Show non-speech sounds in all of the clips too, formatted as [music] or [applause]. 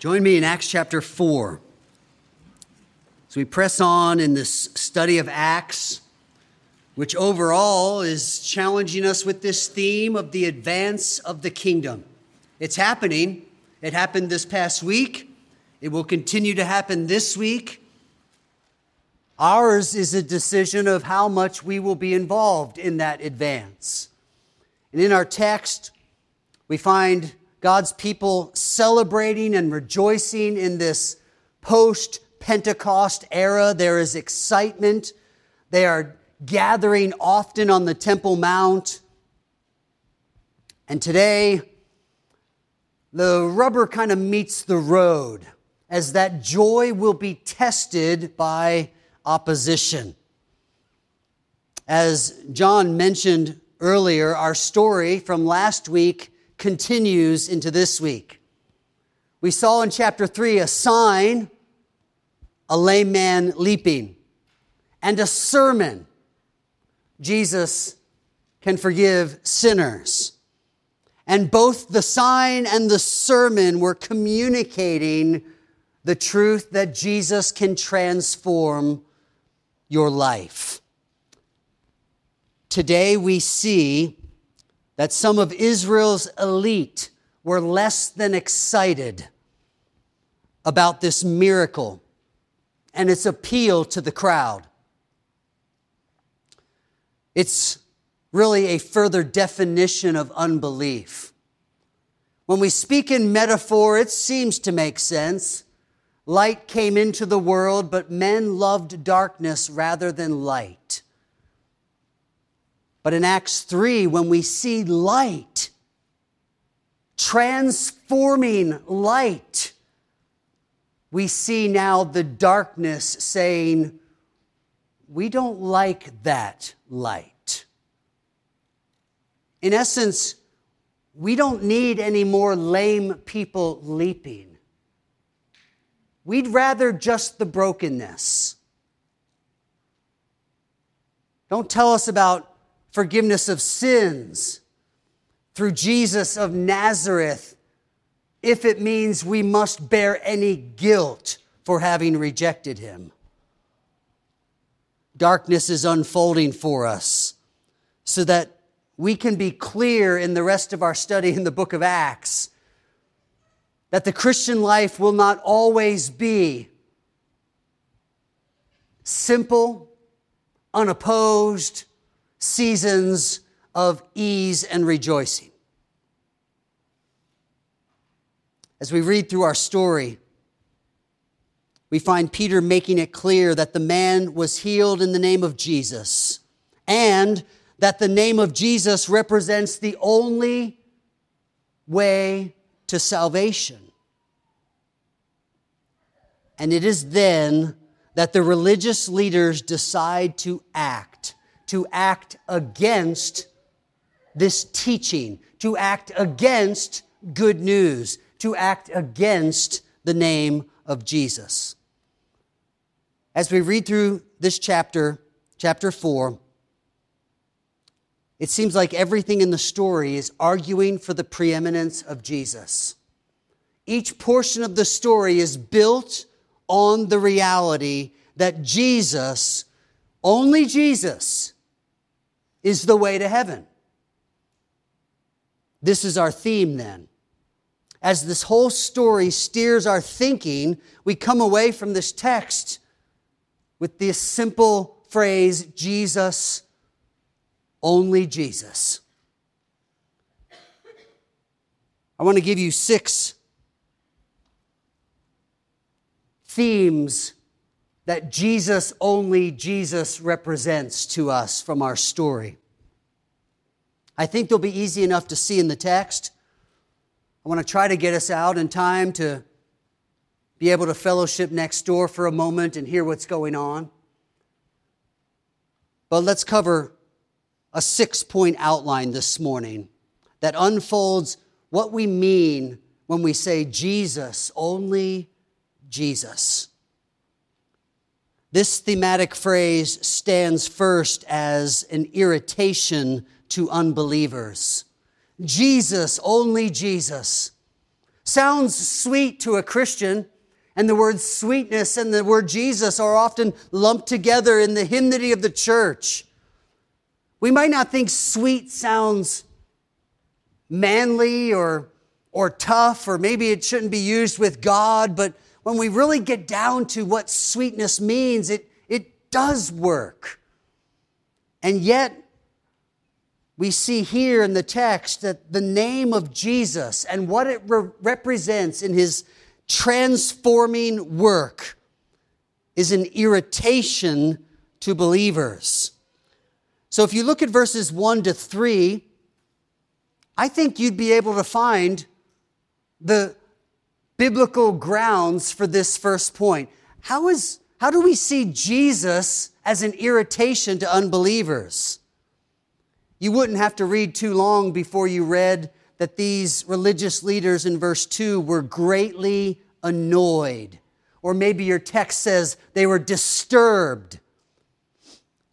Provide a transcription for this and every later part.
Join me in Acts chapter 4. As we press on in this study of Acts, which overall is challenging us with this theme of the advance of the kingdom. It's happening. It happened this past week. It will continue to happen this week. Ours is a decision of how much we will be involved in that advance. And in our text, we find God's people celebrating and rejoicing in this post Pentecost era. There is excitement. They are gathering often on the Temple Mount. And today, the rubber kind of meets the road as that joy will be tested by opposition. As John mentioned earlier, our story from last week continues into this week. We saw in chapter 3 a sign, a lame man leaping, and a sermon. Jesus can forgive sinners. And both the sign and the sermon were communicating the truth that Jesus can transform your life. Today we see that some of Israel's elite were less than excited about this miracle and its appeal to the crowd. It's really a further definition of unbelief. When we speak in metaphor, it seems to make sense. Light came into the world, but men loved darkness rather than light. But in Acts 3, when we see light, transforming light, we see now the darkness saying, We don't like that light. In essence, we don't need any more lame people leaping. We'd rather just the brokenness. Don't tell us about forgiveness of sins through Jesus of Nazareth if it means we must bear any guilt for having rejected him. Darkness is unfolding for us so that we can be clear in the rest of our study in the book of Acts that the Christian life will not always be simple, unopposed, seasons of ease and rejoicing. As we read through our story, we find Peter making it clear that the man was healed in the name of Jesus and that the name of Jesus represents the only way to salvation. And it is then that the religious leaders decide to act to act against this teaching, to act against good news, to act against the name of Jesus. As we read through this chapter, chapter 4, it seems like everything in the story is arguing for the preeminence of Jesus. Each portion of the story is built on the reality that Jesus, only Jesus, is the way to heaven. This is our theme then. As this whole story steers our thinking, we come away from this text with this simple phrase Jesus, only Jesus. I want to give you six themes that Jesus, only Jesus, represents to us from our story. I think they'll be easy enough to see in the text. I want to try to get us out in time to be able to fellowship next door for a moment and hear what's going on. But let's cover a six point outline this morning that unfolds what we mean when we say Jesus, only Jesus. This thematic phrase stands first as an irritation to unbelievers. Jesus, only Jesus. sounds sweet to a Christian, and the word sweetness and the word Jesus are often lumped together in the hymnody of the church. We might not think sweet sounds manly or, or tough, or maybe it shouldn't be used with God, but when we really get down to what sweetness means, it, it does work. And yet, we see here in the text that the name of Jesus and what it re- represents in his transforming work is an irritation to believers. So if you look at verses 1 to 3, I think you'd be able to find the biblical grounds for this first point. How, is, how do we see Jesus as an irritation to unbelievers? You wouldn't have to read too long before you read that these religious leaders in verse 2 were greatly annoyed. Or maybe your text says they were disturbed.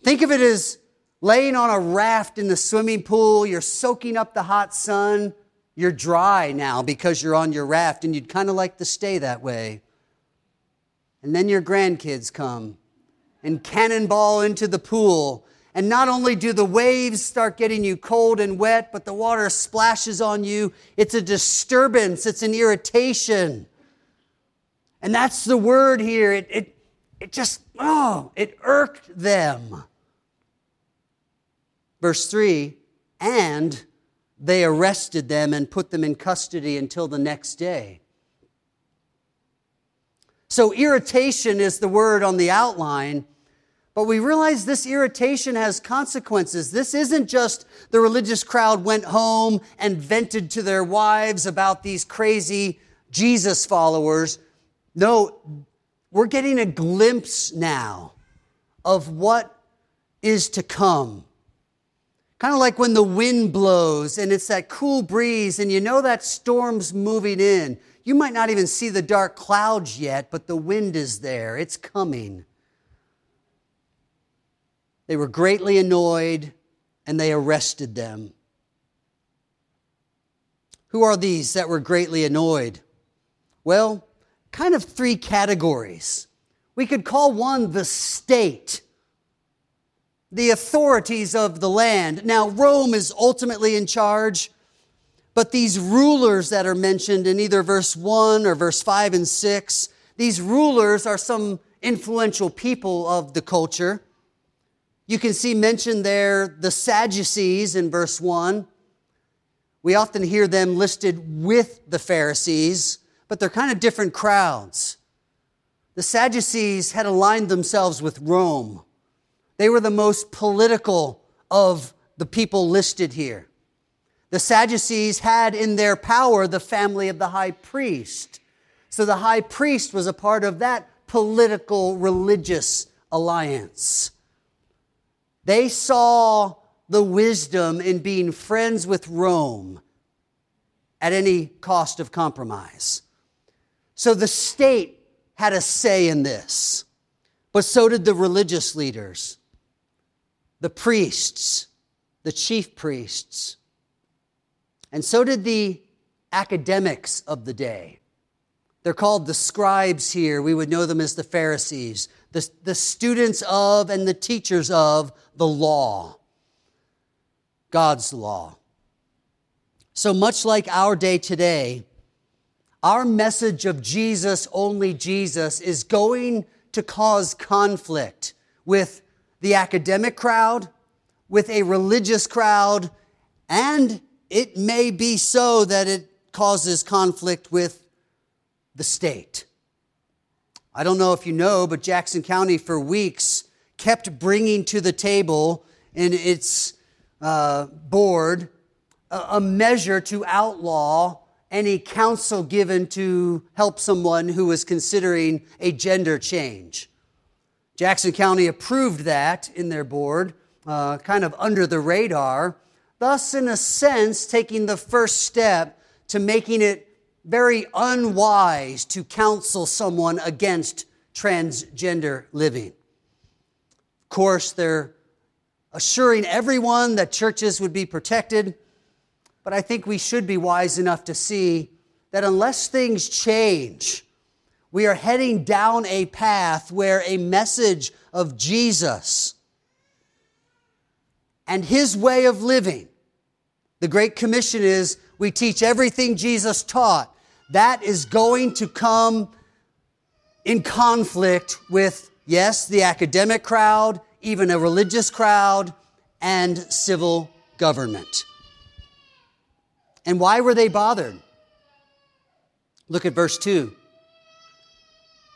Think of it as laying on a raft in the swimming pool, you're soaking up the hot sun, you're dry now because you're on your raft, and you'd kind of like to stay that way. And then your grandkids come and cannonball into the pool, and not only do the waves start getting you cold and wet, but the water splashes on you. It's a disturbance, it's an irritation. And that's the word here. It, it, it just, oh, it irked them. Verse 3 and they arrested them and put them in custody until the next day. So, irritation is the word on the outline but we realize this irritation has consequences. This isn't just the religious crowd went home and vented to their wives about these crazy Jesus followers. No, we're getting a glimpse now of what is to come. Kind of like when the wind blows and it's that cool breeze and you know that storm's moving in. You might not even see the dark clouds yet, but the wind is there. It's coming. They were greatly annoyed and they arrested them. Who are these that were greatly annoyed? Well, kind of three categories. We could call one the state, the authorities of the land. Now, Rome is ultimately in charge, but these rulers that are mentioned in either verse 1 or verse 5 and 6, these rulers are some influential people of the culture. You can see mentioned there the Sadducees in verse 1. We often hear them listed with the Pharisees, but they're kind of different crowds. The Sadducees had aligned themselves with Rome. They were the most political of the people listed here. The Sadducees had in their power the family of the high priest. So the high priest was a part of that political religious alliance. They saw the wisdom in being friends with Rome at any cost of compromise. So the state had a say in this, but so did the religious leaders, the priests, the chief priests, and so did the academics of the day. They're called the scribes here. We would know them as the Pharisees the, the students of and the teachers of the law, God's law. So much like our day today, our message of Jesus, only Jesus, is going to cause conflict with the academic crowd, with a religious crowd, and it may be so that it causes conflict with the state. I don't know if you know, but Jackson County for weeks kept bringing to the table in its uh, board a, a measure to outlaw any counsel given to help someone who was considering a gender change. Jackson County approved that in their board, uh, kind of under the radar, thus, in a sense, taking the first step to making it very unwise to counsel someone against transgender living. Of course, they're assuring everyone that churches would be protected, but I think we should be wise enough to see that unless things change, we are heading down a path where a message of Jesus and his way of living, the Great Commission is we teach everything Jesus taught. That is going to come in conflict with, yes, the academic crowd, even a religious crowd, and civil government. And why were they bothered? Look at verse 2.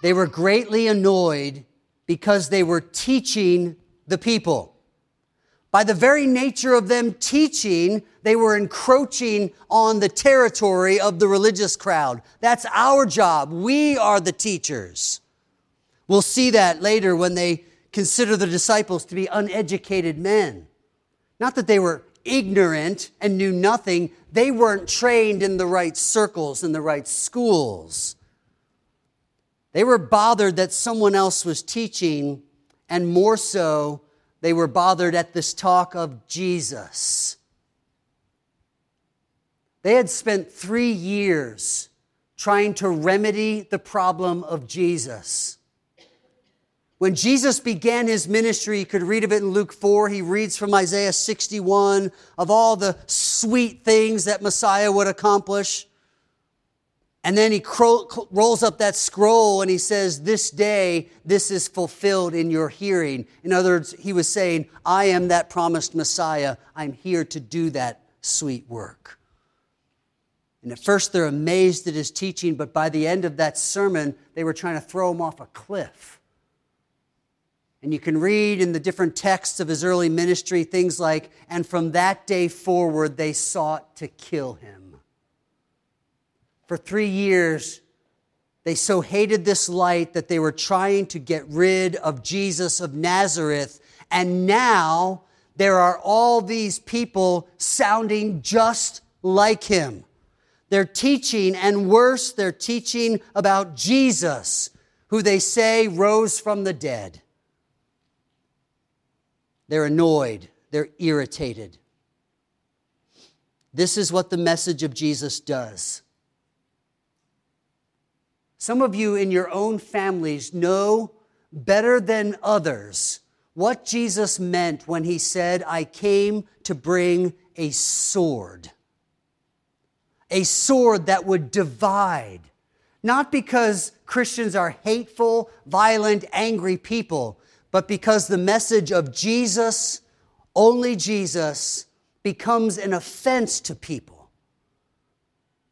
They were greatly annoyed because they were teaching the people. By the very nature of them teaching, they were encroaching on the territory of the religious crowd. That's our job. We are the teachers. We'll see that later when they consider the disciples to be uneducated men. Not that they were ignorant and knew nothing, they weren't trained in the right circles, in the right schools. They were bothered that someone else was teaching, and more so, they were bothered at this talk of Jesus. They had spent three years trying to remedy the problem of Jesus. When Jesus began his ministry, you could read of it in Luke 4. He reads from Isaiah 61 of all the sweet things that Messiah would accomplish. And then he cro- rolls up that scroll and he says, This day, this is fulfilled in your hearing. In other words, he was saying, I am that promised Messiah. I'm here to do that sweet work. And at first, they're amazed at his teaching, but by the end of that sermon, they were trying to throw him off a cliff. And you can read in the different texts of his early ministry things like, and from that day forward, they sought to kill him. For three years, they so hated this light that they were trying to get rid of Jesus of Nazareth. And now there are all these people sounding just like him. They're teaching, and worse, they're teaching about Jesus, who they say rose from the dead. They're annoyed, they're irritated. This is what the message of Jesus does. Some of you in your own families know better than others what Jesus meant when he said, I came to bring a sword. A sword that would divide. Not because Christians are hateful, violent, angry people, but because the message of Jesus, only Jesus, becomes an offense to people.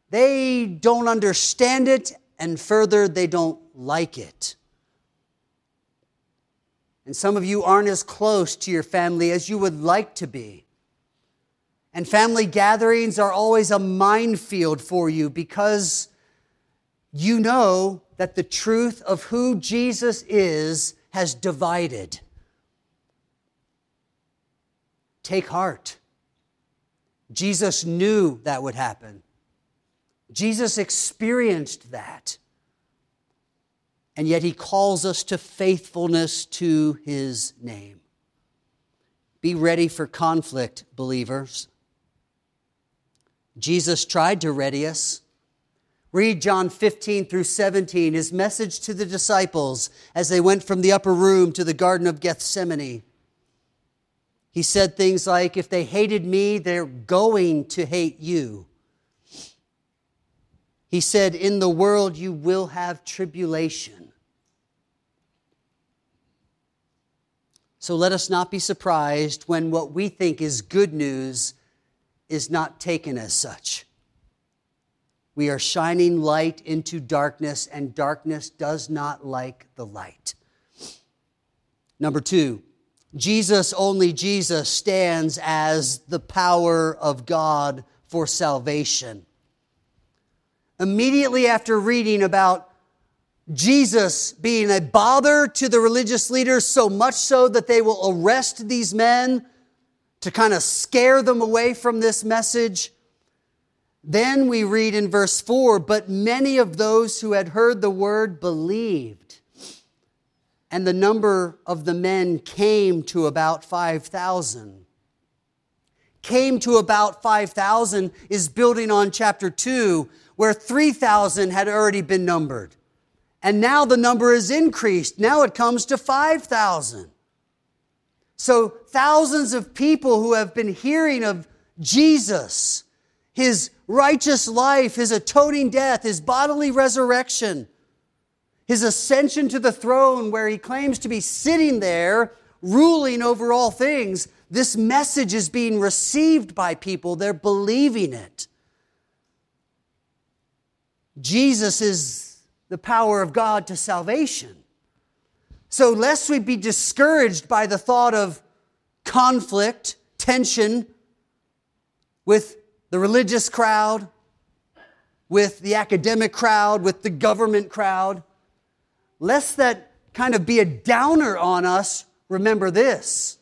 They don't understand it and further, they don't like it. And some of you aren't as close to your family as you would like to be. And family gatherings are always a minefield for you because you know that the truth of who Jesus is has divided. Take heart. Jesus knew that would happen. Jesus experienced that. And yet he calls us to faithfulness to his name. Be ready for conflict, believers. Jesus tried to ready us. Read John 15 through 17, his message to the disciples as they went from the upper room to the Garden of Gethsemane. He said things like, If they hated me, they're going to hate you. He said, In the world you will have tribulation. So let us not be surprised when what we think is good news is not taken as such. We are shining light into darkness, and darkness does not like the light. Number two, Jesus, only Jesus, stands as the power of God for salvation immediately after reading about Jesus being a bother to the religious leaders, so much so that they will arrest these men to kind of scare them away from this message. Then we read in verse 4 But many of those who had heard the word believed, and the number of the men came to about 5,000 came to about 5,000 is building on chapter 2, where 3,000 had already been numbered. And now the number is increased. Now it comes to 5,000. So thousands of people who have been hearing of Jesus, his righteous life, his atoning death, his bodily resurrection, his ascension to the throne where he claims to be sitting there ruling over all things, this message is being received by people. They're believing it. Jesus is the power of God to salvation. So, lest we be discouraged by the thought of conflict, tension with the religious crowd, with the academic crowd, with the government crowd, lest that kind of be a downer on us, remember this.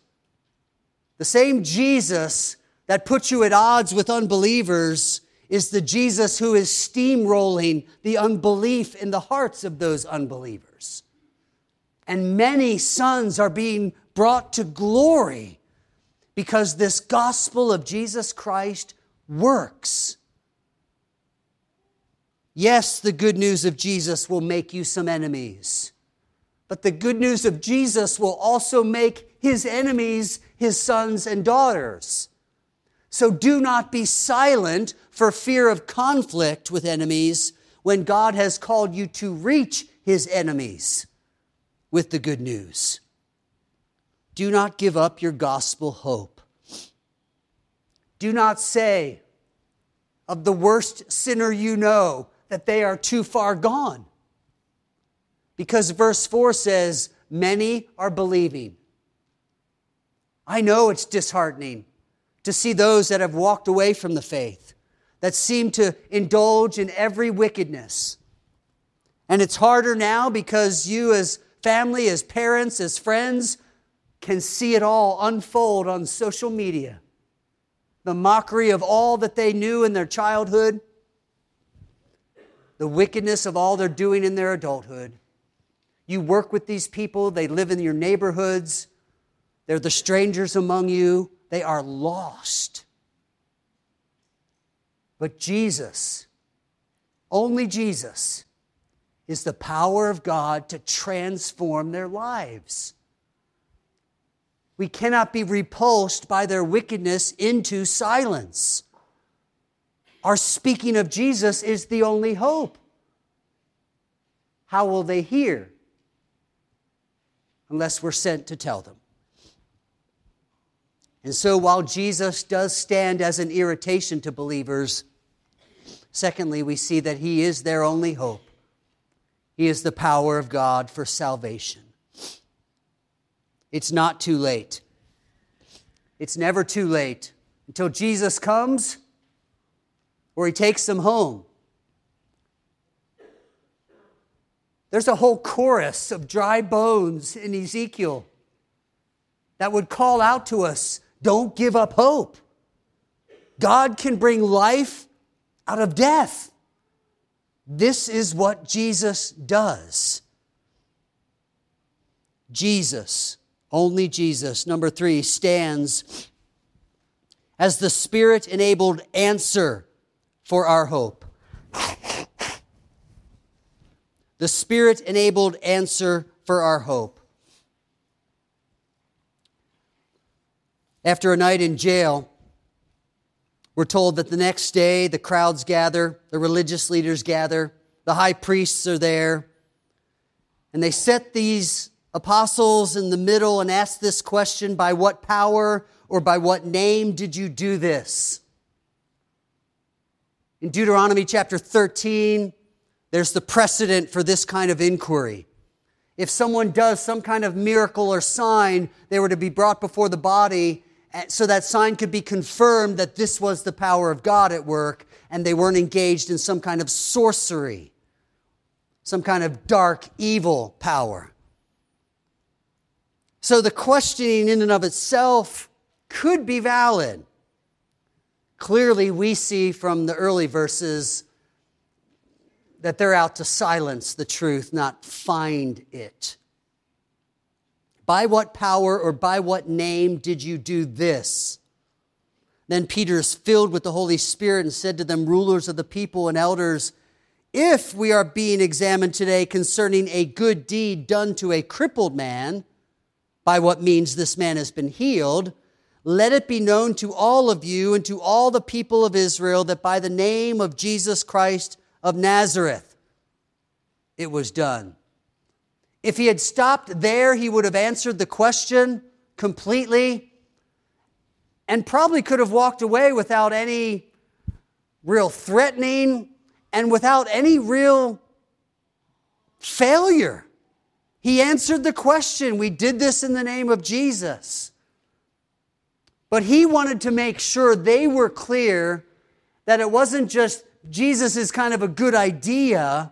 The same Jesus that puts you at odds with unbelievers is the Jesus who is steamrolling the unbelief in the hearts of those unbelievers. And many sons are being brought to glory because this gospel of Jesus Christ works. Yes, the good news of Jesus will make you some enemies, but the good news of Jesus will also make his enemies his sons and daughters. So do not be silent for fear of conflict with enemies when God has called you to reach his enemies with the good news. Do not give up your gospel hope. Do not say of the worst sinner you know that they are too far gone. Because verse 4 says, Many are believing. I know it's disheartening to see those that have walked away from the faith, that seem to indulge in every wickedness. And it's harder now because you, as family, as parents, as friends, can see it all unfold on social media. The mockery of all that they knew in their childhood, the wickedness of all they're doing in their adulthood. You work with these people, they live in your neighborhoods, they're the strangers among you, they are lost. But Jesus, only Jesus, is the power of God to transform their lives. We cannot be repulsed by their wickedness into silence. Our speaking of Jesus is the only hope. How will they hear unless we're sent to tell them? And so, while Jesus does stand as an irritation to believers, secondly, we see that he is their only hope. He is the power of God for salvation. It's not too late. It's never too late until Jesus comes or he takes them home. There's a whole chorus of dry bones in Ezekiel that would call out to us don't give up hope. God can bring life out of death. This is what Jesus does. Jesus, only Jesus, number three, stands as the Spirit enabled answer for our hope. The Spirit enabled answer for our hope. After a night in jail, we're told that the next day the crowds gather, the religious leaders gather, the high priests are there, and they set these apostles in the middle and ask this question by what power or by what name did you do this? In Deuteronomy chapter 13, there's the precedent for this kind of inquiry. If someone does some kind of miracle or sign, they were to be brought before the body so that sign could be confirmed that this was the power of God at work and they weren't engaged in some kind of sorcery, some kind of dark, evil power. So the questioning in and of itself could be valid. Clearly, we see from the early verses that they're out to silence the truth, not find it. By what power or by what name did you do this? Then Peter is filled with the Holy Spirit and said to them, Rulers of the people and elders, if we are being examined today concerning a good deed done to a crippled man, by what means this man has been healed, let it be known to all of you and to all the people of Israel that by the name of Jesus Christ of Nazareth, it was done. If he had stopped there, he would have answered the question completely and probably could have walked away without any real threatening and without any real failure. He answered the question. We did this in the name of Jesus. But he wanted to make sure they were clear that it wasn't just Jesus is kind of a good idea,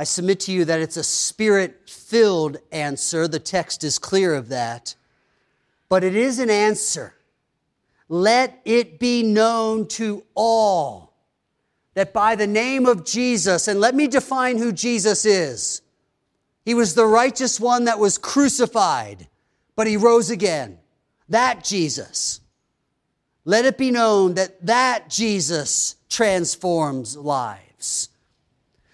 I submit to you that it's a spirit filled answer. The text is clear of that. But it is an answer. Let it be known to all that by the name of Jesus, and let me define who Jesus is. He was the righteous one that was crucified, but he rose again. That Jesus. Let it be known that that Jesus transforms lives.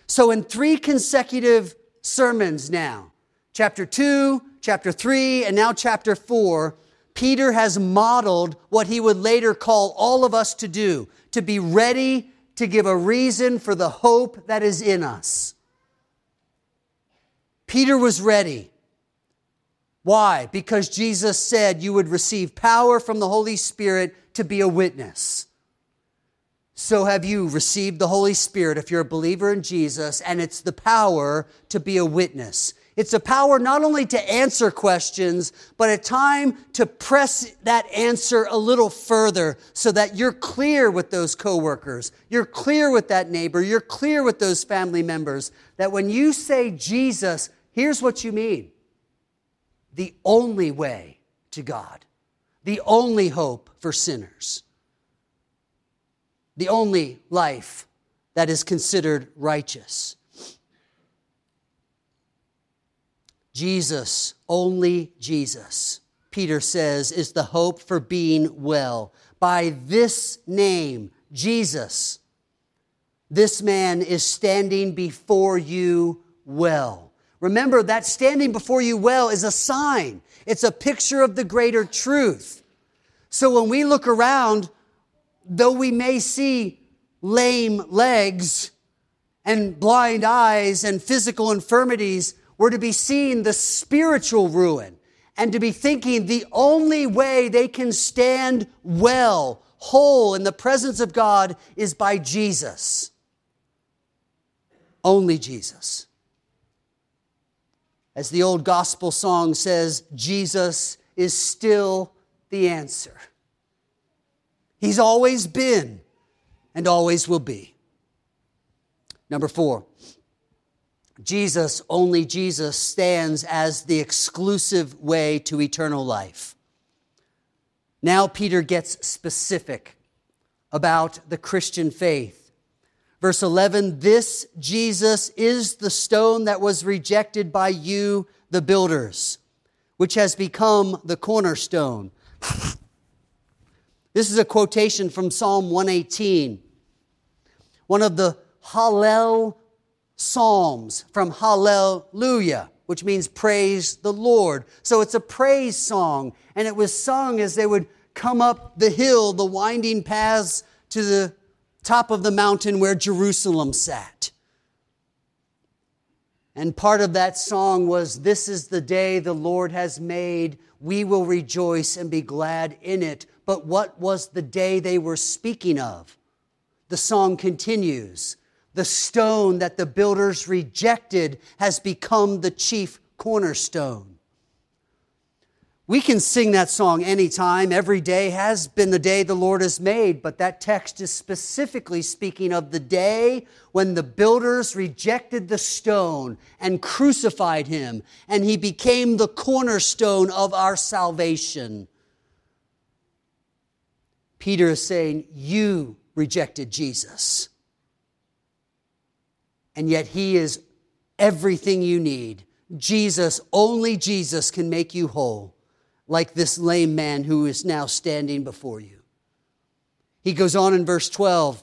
So, in three consecutive sermons now, chapter 2, chapter 3, and now chapter 4, Peter has modeled what he would later call all of us to do to be ready to give a reason for the hope that is in us. Peter was ready. Why? Because Jesus said you would receive power from the Holy Spirit to be a witness. So have you received the Holy Spirit if you're a believer in Jesus, and it's the power to be a witness. It's a power not only to answer questions, but a time to press that answer a little further so that you're clear with those coworkers, you're clear with that neighbor, you're clear with those family members that when you say Jesus, here's what you mean. The only way to God, the only hope for sinners the only life that is considered righteous. Jesus, only Jesus, Peter says, is the hope for being well. By this name, Jesus, this man is standing before you well. Remember that standing before you well is a sign, it's a picture of the greater truth. So when we look around, though we may see lame legs and blind eyes and physical infirmities, we're to be seeing the spiritual ruin and to be thinking the only way they can stand well, whole in the presence of God is by Jesus. Only Jesus. As the old gospel song says, Jesus is still the answer. He's always been and always will be. Number four, Jesus, only Jesus, stands as the exclusive way to eternal life. Now, Peter gets specific about the Christian faith. Verse 11 This Jesus is the stone that was rejected by you, the builders, which has become the cornerstone. [laughs] This is a quotation from Psalm 118, one of the Hallel Psalms from Hallelujah, which means praise the Lord. So it's a praise song, and it was sung as they would come up the hill, the winding paths to the top of the mountain where Jerusalem sat. And part of that song was, This is the day the Lord has made. We will rejoice and be glad in it. But what was the day they were speaking of? The song continues The stone that the builders rejected has become the chief cornerstone. We can sing that song anytime. Every day has been the day the Lord has made, but that text is specifically speaking of the day when the builders rejected the stone and crucified him, and he became the cornerstone of our salvation. Peter is saying, You rejected Jesus. And yet he is everything you need. Jesus, only Jesus can make you whole like this lame man who is now standing before you. He goes on in verse 12,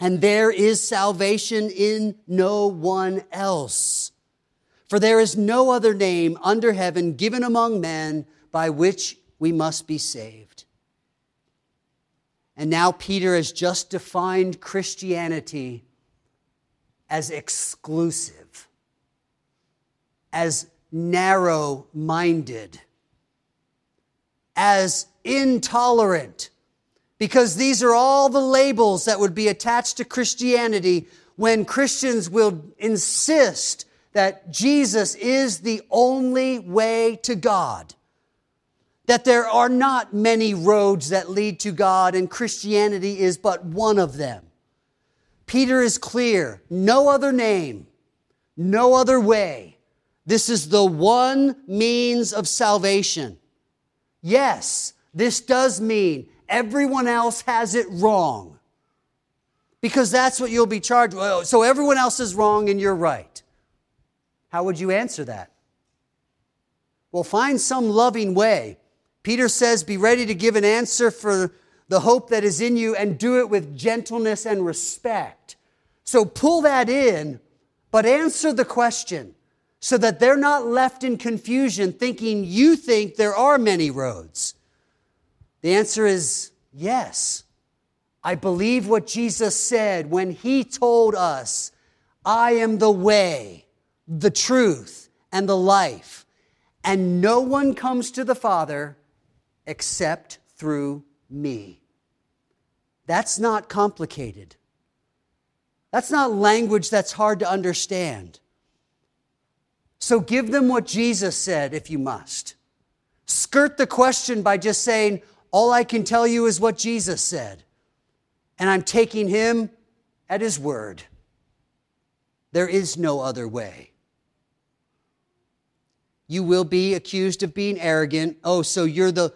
and there is salvation in no one else. For there is no other name under heaven given among men by which we must be saved. And now Peter has just defined Christianity as exclusive, as narrow minded as intolerant. Because these are all the labels that would be attached to Christianity when Christians will insist that Jesus is the only way to God. That there are not many roads that lead to God, and Christianity is but one of them. Peter is clear no other name, no other way. This is the one means of salvation. Yes, this does mean everyone else has it wrong. Because that's what you'll be charged with. Oh, so everyone else is wrong and you're right. How would you answer that? Well, find some loving way. Peter says, Be ready to give an answer for the hope that is in you and do it with gentleness and respect. So pull that in, but answer the question so that they're not left in confusion thinking you think there are many roads? The answer is yes. I believe what Jesus said when he told us, I am the way, the truth, and the life, and no one comes to the Father except through me. That's not complicated. That's not language that's hard to understand. So give them what Jesus said if you must. Skirt the question by just saying, All I can tell you is what Jesus said. And I'm taking him at his word. There is no other way. You will be accused of being arrogant. Oh, so you're the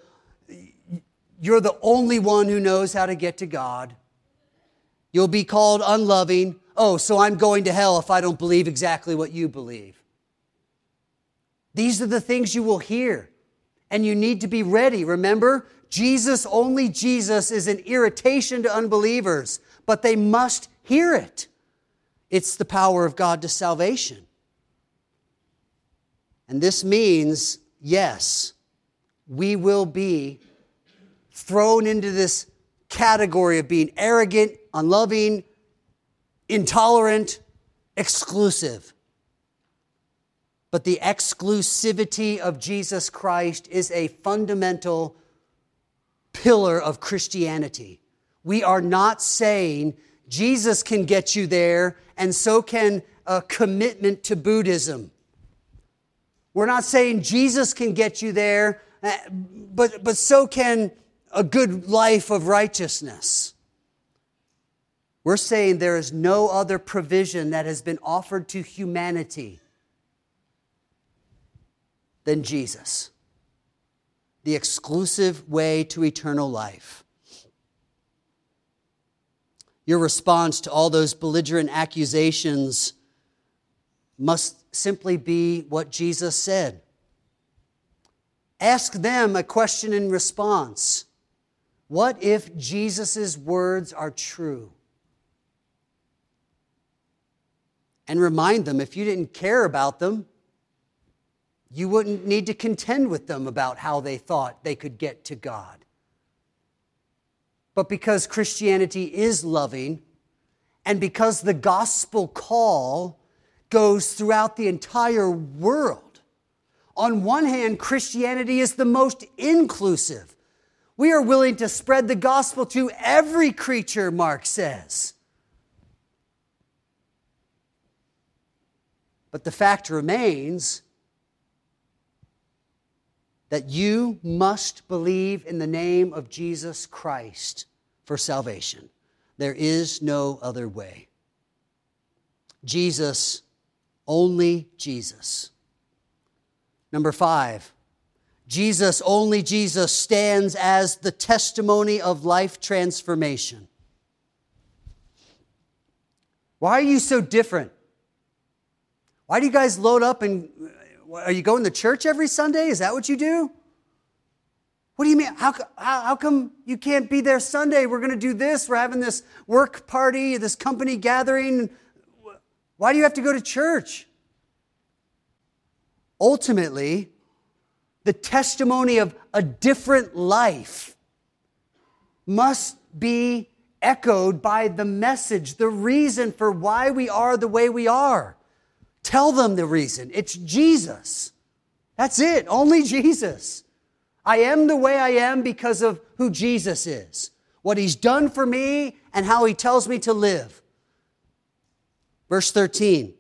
you're the only one who knows how to get to God. You'll be called unloving. Oh, so I'm going to hell if I don't believe exactly what you believe. These are the things you will hear. And you need to be ready. Remember, Jesus, only Jesus, is an irritation to unbelievers, but they must hear it. It's the power of God to salvation. And this means, yes, we will be thrown into this category of being arrogant, unloving, intolerant, exclusive. But the exclusivity of Jesus Christ is a fundamental pillar of Christianity. We are not saying Jesus can get you there, and so can a commitment to Buddhism. We're not saying Jesus can get you there, eh, but, but so can a good life of righteousness. We're saying there is no other provision that has been offered to humanity than Jesus, the exclusive way to eternal life. Your response to all those belligerent accusations must simply be what Jesus said. Ask them a question in response What if Jesus' words are true? And remind them if you didn't care about them, you wouldn't need to contend with them about how they thought they could get to God. But because Christianity is loving, and because the gospel call goes throughout the entire world, on one hand, Christianity is the most inclusive. We are willing to spread the gospel to every creature, Mark says. But the fact remains that you must believe in the name of Jesus Christ for salvation. There is no other way. Jesus, only Jesus. Number five, Jesus, only Jesus, stands as the testimony of life transformation. Why are you so different? Why do you guys load up and are you going to church every Sunday? Is that what you do? What do you mean? How, how, how come you can't be there Sunday? We're going to do this. We're having this work party, this company gathering. Why do you have to go to church? Ultimately, the testimony of a different life must be echoed by the message, the reason for why we are the way we are. Tell them the reason. It's Jesus. That's it. Only Jesus. I am the way I am because of who Jesus is, what he's done for me, and how he tells me to live. Verse 13.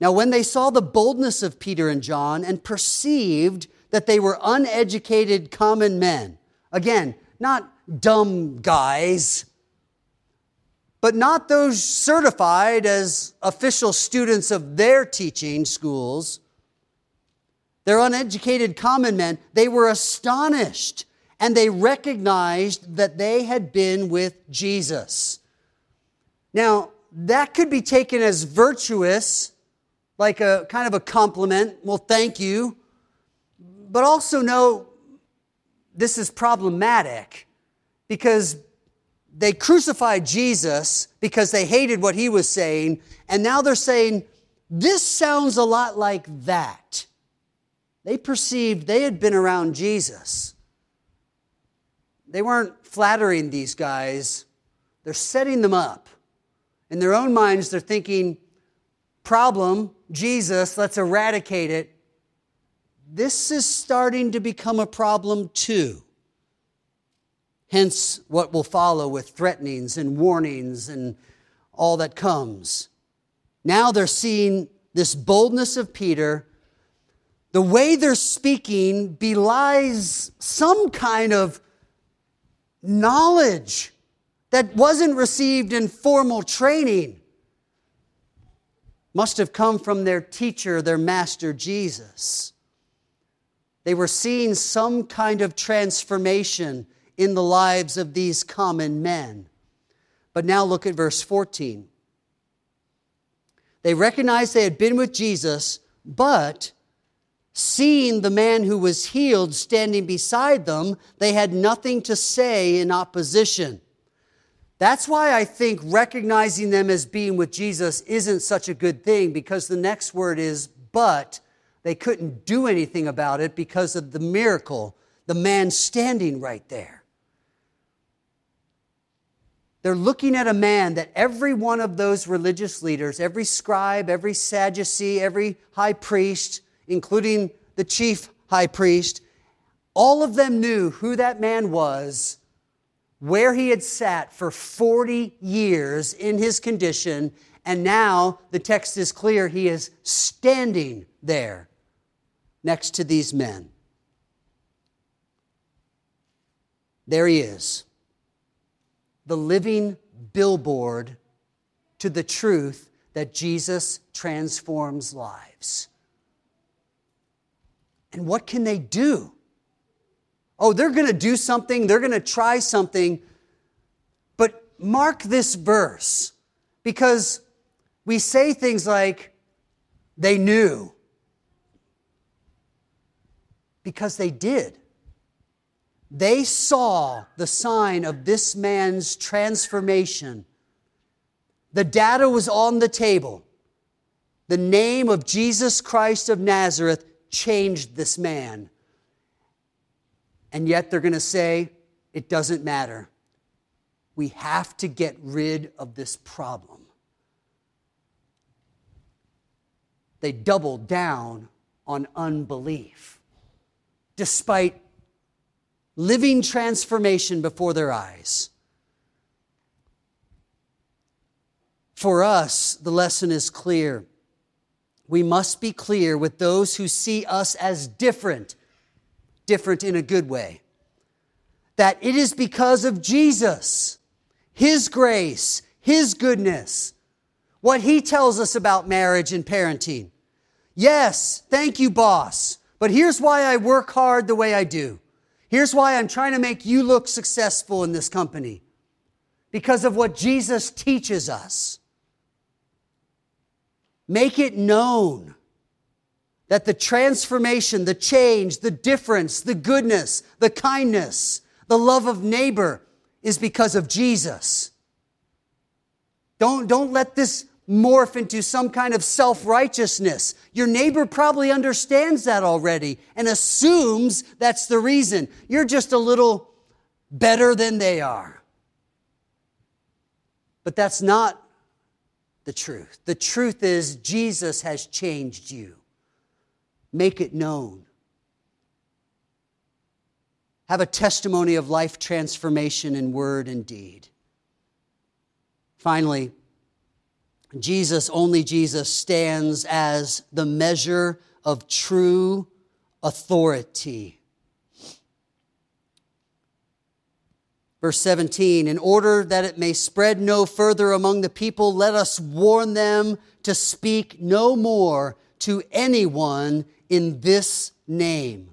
Now, when they saw the boldness of Peter and John and perceived that they were uneducated common men, again, not dumb guys, but not those certified as official students of their teaching schools. They're uneducated common men. They were astonished and they recognized that they had been with Jesus. Now, that could be taken as virtuous, like a kind of a compliment. Well, thank you. But also know this is problematic because they crucified Jesus because they hated what he was saying, and now they're saying, This sounds a lot like that. They perceived they had been around Jesus. They weren't flattering these guys, they're setting them up. In their own minds, they're thinking, Problem, Jesus, let's eradicate it. This is starting to become a problem too. Hence, what will follow with threatenings and warnings and all that comes. Now they're seeing this boldness of Peter. The way they're speaking belies some kind of knowledge that wasn't received in formal training. Must have come from their teacher, their master, Jesus. They were seeing some kind of transformation in the lives of these common men. But now look at verse 14. They recognized they had been with Jesus, but seeing the man who was healed standing beside them, they had nothing to say in opposition. That's why I think recognizing them as being with Jesus isn't such a good thing because the next word is, but they couldn't do anything about it because of the miracle, the man standing right there. They're looking at a man that every one of those religious leaders, every scribe, every Sadducee, every high priest, including the chief high priest, all of them knew who that man was, where he had sat for 40 years in his condition, and now the text is clear he is standing there next to these men. There he is the living billboard to the truth that Jesus transforms lives. And what can they do? Oh, they're going to do something, they're going to try something. But mark this verse because we say things like, they knew. Because they did. They saw the sign of this man's transformation. The data was on the table. The name of Jesus Christ of Nazareth changed this man. And yet they're going to say, it doesn't matter. We have to get rid of this problem. They doubled down on unbelief, despite living transformation before their eyes. For us, the lesson is clear. We must be clear with those who see us as different, different in a good way. That it is because of Jesus, His grace, His goodness, what He tells us about marriage and parenting. Yes, thank you, boss, but here's why I work hard the way I do. Here's why I'm trying to make you look successful in this company because of what Jesus teaches us. Make it known that the transformation, the change, the difference, the goodness, the kindness, the love of neighbor is because of Jesus. Don't, don't let this morph into some kind of self righteousness. Your neighbor probably understands that already and assumes that's the reason. You're just a little better than they are. But that's not the truth. The truth is, Jesus has changed you. Make it known. Have a testimony of life transformation in word and deed. Finally, Jesus, only Jesus, stands as the measure of true authority. Verse 17, in order that it may spread no further among the people, let us warn them to speak no more to anyone in this name.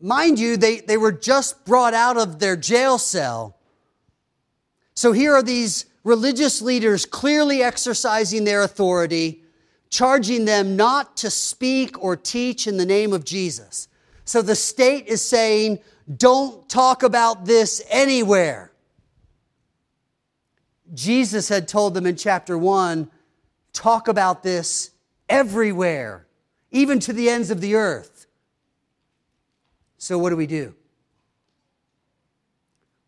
Mind you, they, they were just brought out of their jail cell. So here are these religious leaders clearly exercising their authority, charging them not to speak or teach in the name of Jesus. So the state is saying, don't talk about this anywhere. Jesus had told them in chapter 1 talk about this everywhere, even to the ends of the earth. So, what do we do?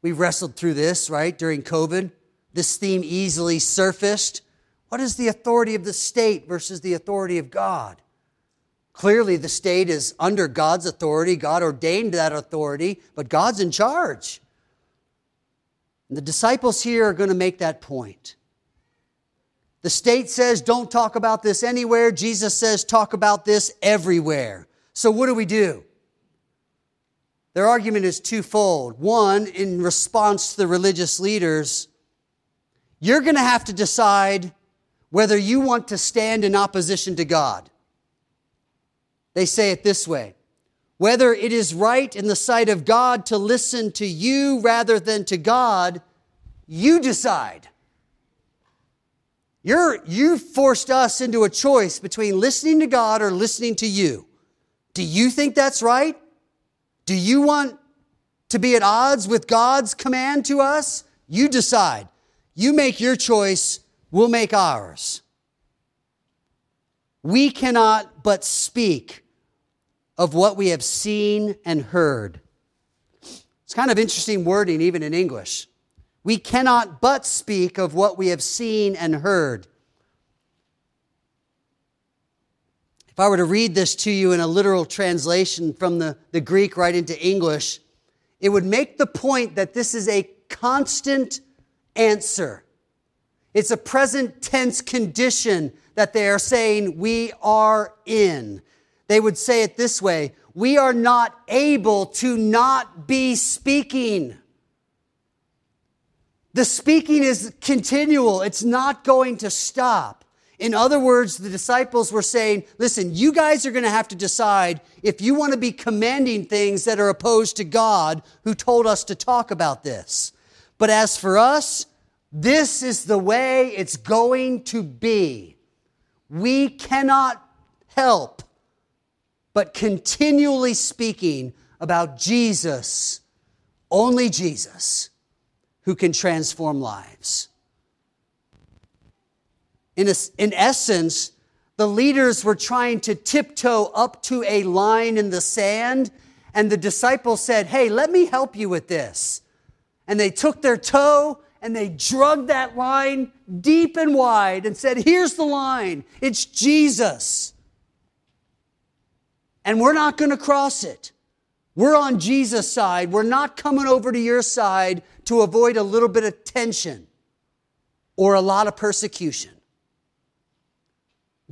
We wrestled through this, right, during COVID. This theme easily surfaced. What is the authority of the state versus the authority of God? Clearly, the state is under God's authority. God ordained that authority, but God's in charge. And the disciples here are going to make that point. The state says, don't talk about this anywhere. Jesus says, talk about this everywhere. So, what do we do? Their argument is twofold. One, in response to the religious leaders, you're going to have to decide whether you want to stand in opposition to God. They say it this way whether it is right in the sight of God to listen to you rather than to God, you decide. You're, you forced us into a choice between listening to God or listening to you. Do you think that's right? Do you want to be at odds with God's command to us? You decide. You make your choice, we'll make ours. We cannot but speak of what we have seen and heard. It's kind of interesting wording, even in English. We cannot but speak of what we have seen and heard. If I were to read this to you in a literal translation from the, the Greek right into English, it would make the point that this is a constant answer. It's a present tense condition that they are saying we are in. They would say it this way We are not able to not be speaking. The speaking is continual, it's not going to stop. In other words, the disciples were saying, listen, you guys are going to have to decide if you want to be commanding things that are opposed to God who told us to talk about this. But as for us, this is the way it's going to be. We cannot help but continually speaking about Jesus, only Jesus, who can transform lives. In, a, in essence, the leaders were trying to tiptoe up to a line in the sand, and the disciples said, Hey, let me help you with this. And they took their toe and they drug that line deep and wide and said, Here's the line. It's Jesus. And we're not going to cross it. We're on Jesus' side. We're not coming over to your side to avoid a little bit of tension or a lot of persecution.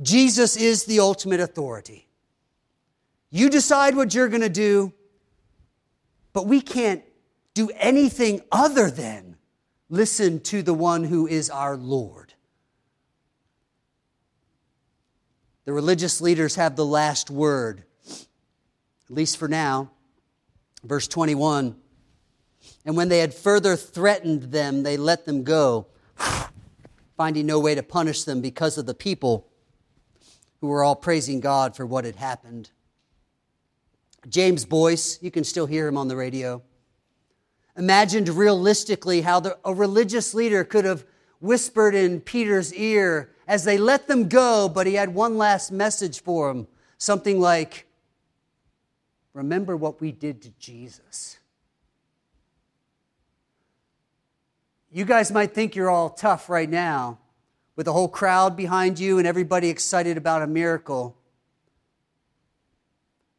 Jesus is the ultimate authority. You decide what you're going to do, but we can't do anything other than listen to the one who is our Lord. The religious leaders have the last word, at least for now. Verse 21 And when they had further threatened them, they let them go, finding no way to punish them because of the people who were all praising God for what had happened. James Boice, you can still hear him on the radio, imagined realistically how the, a religious leader could have whispered in Peter's ear as they let them go, but he had one last message for him something like, Remember what we did to Jesus. You guys might think you're all tough right now with a whole crowd behind you and everybody excited about a miracle.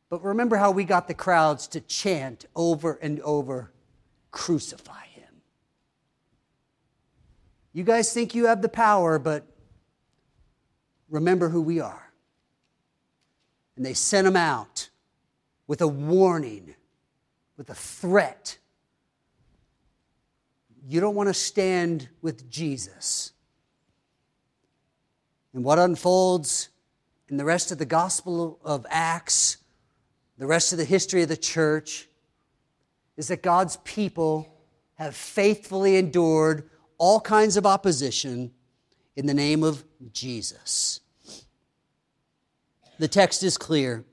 But remember how we got the crowds to chant over and over, Crucify him. You guys think you have the power, but remember who we are. And they sent him out with a warning, with a threat. You don't want to stand with Jesus. And what unfolds in the rest of the Gospel of Acts, the rest of the history of the church, is that God's people have faithfully endured all kinds of opposition in the name of Jesus. The text is clear.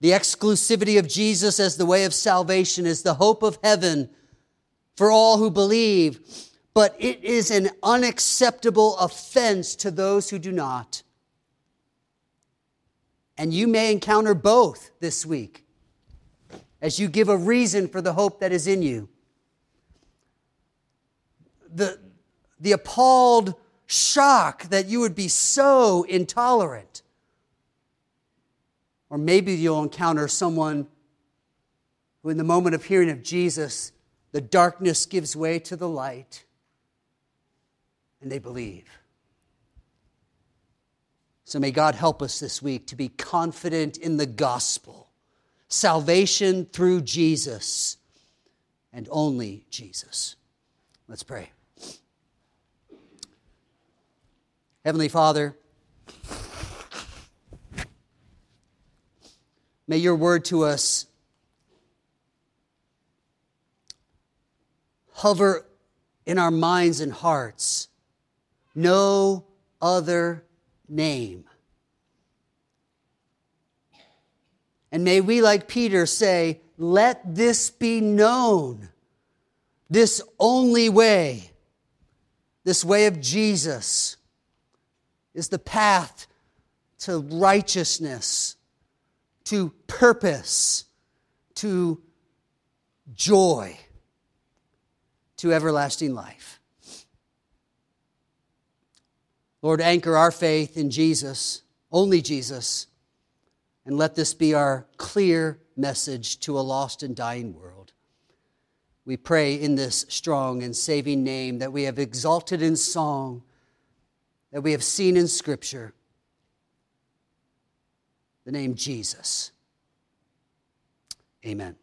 The exclusivity of Jesus as the way of salvation is the hope of heaven for all who believe, but it is an unacceptable offense to those who do not. And you may encounter both this week as you give a reason for the hope that is in you. The, the appalled shock that you would be so intolerant or maybe you'll encounter someone who, in the moment of hearing of Jesus, the darkness gives way to the light and they believe. So may God help us this week to be confident in the gospel, salvation through Jesus and only Jesus. Let's pray. Heavenly Father, May your word to us hover in our minds and hearts. No other name. And may we, like Peter, say, Let this be known, this only way, this way of Jesus, is the path to righteousness to purpose, to joy, to everlasting life. Lord, anchor our faith in Jesus, only Jesus, and let this be our clear message to a lost and dying world. We pray in this strong and saving name that we have exalted in song, that we have seen in Scripture the name Jesus. Amen.